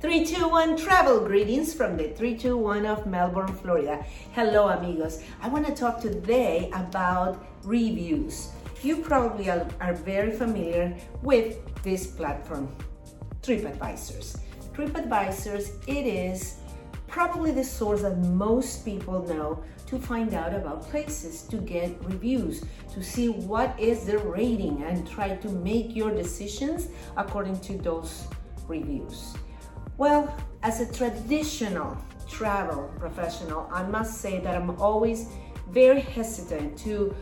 321 travel greetings from the 321 of Melbourne, Florida. Hello, amigos. I want to talk today about reviews. You probably are, very familiar with this platform, TripAdvisors. TripAdvisors, it is probably the source that most people know to find out about places, to get reviews, to see what is the rating and try to make your decisions according to those reviews. Well, as a traditional travel professional, I must say that I'm always very hesitant to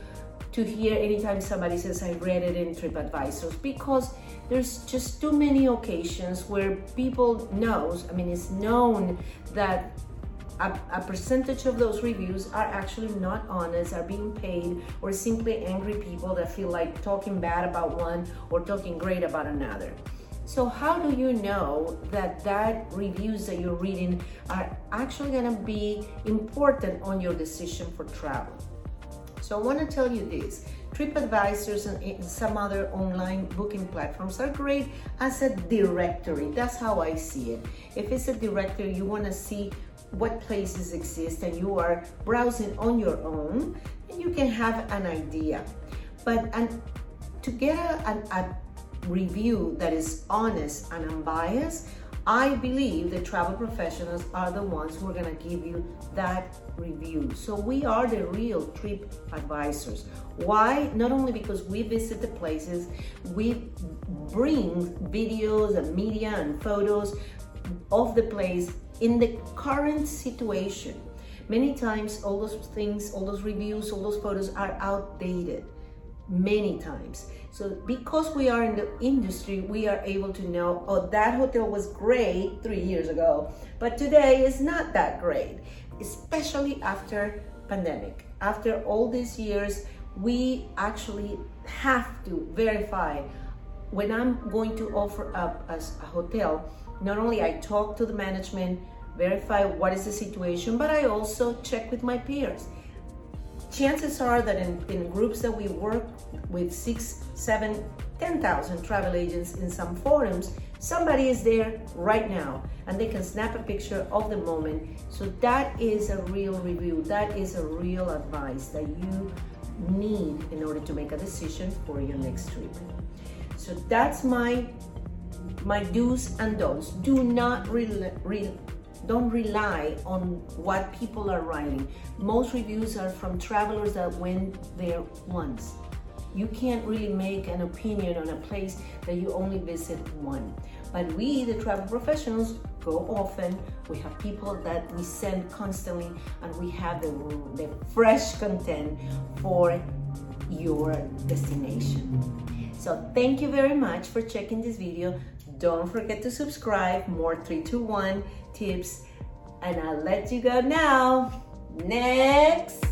to hear anytime somebody says I read it in TripAdvisor because there's just too many occasions where people knows, I mean it's known that a, a, percentage of those reviews are actually not honest, are being paid, or simply angry people that feel like talking bad about one or talking great about another. So how do you know that that reviews that you're reading are actually going to be important on your decision for travel? So I want to tell you this. TripAdvisors and some other online booking platforms are great as a directory. That's how I see it. If it's a directory, you want to see what places exist and you are browsing on your own, and you can have an idea. But and to get a, a, a review that is honest and unbiased, I believe the travel professionals are the ones who are going to give you that review. So we are the real trip advisors. Why? Not only because we visit the places, we bring videos and media and photos of the place in the current situation. Many times, all those things, all those reviews, all those photos are outdated many times. So because we are in the industry, we are able to know, oh, that hotel was great three years ago, but today is not that great, especially after pandemic. After all these years, we actually have to verify when I'm going to offer up as a hotel, not only I talk to the management, verify what is the situation, but I also check with my peers chances are that in, in groups that we work with six, seven, seven, ten thousand travel agents in some forums, somebody is there right now and they can snap a picture of the moment. So that is a real review. That is a real advice that you need in order to make a decision for your next trip. So that's my my do's and don'ts. Do not re, re, don't rely on what people are writing. Most reviews are from travelers that went there once. You can't really make an opinion on a place that you only visit one. But we, the travel professionals, go often. We have people that we send constantly, and we have the, the fresh content for your destination. So thank you very much for checking this video. Don't forget to subscribe, more 321 tips. And I'll let you go now. Next.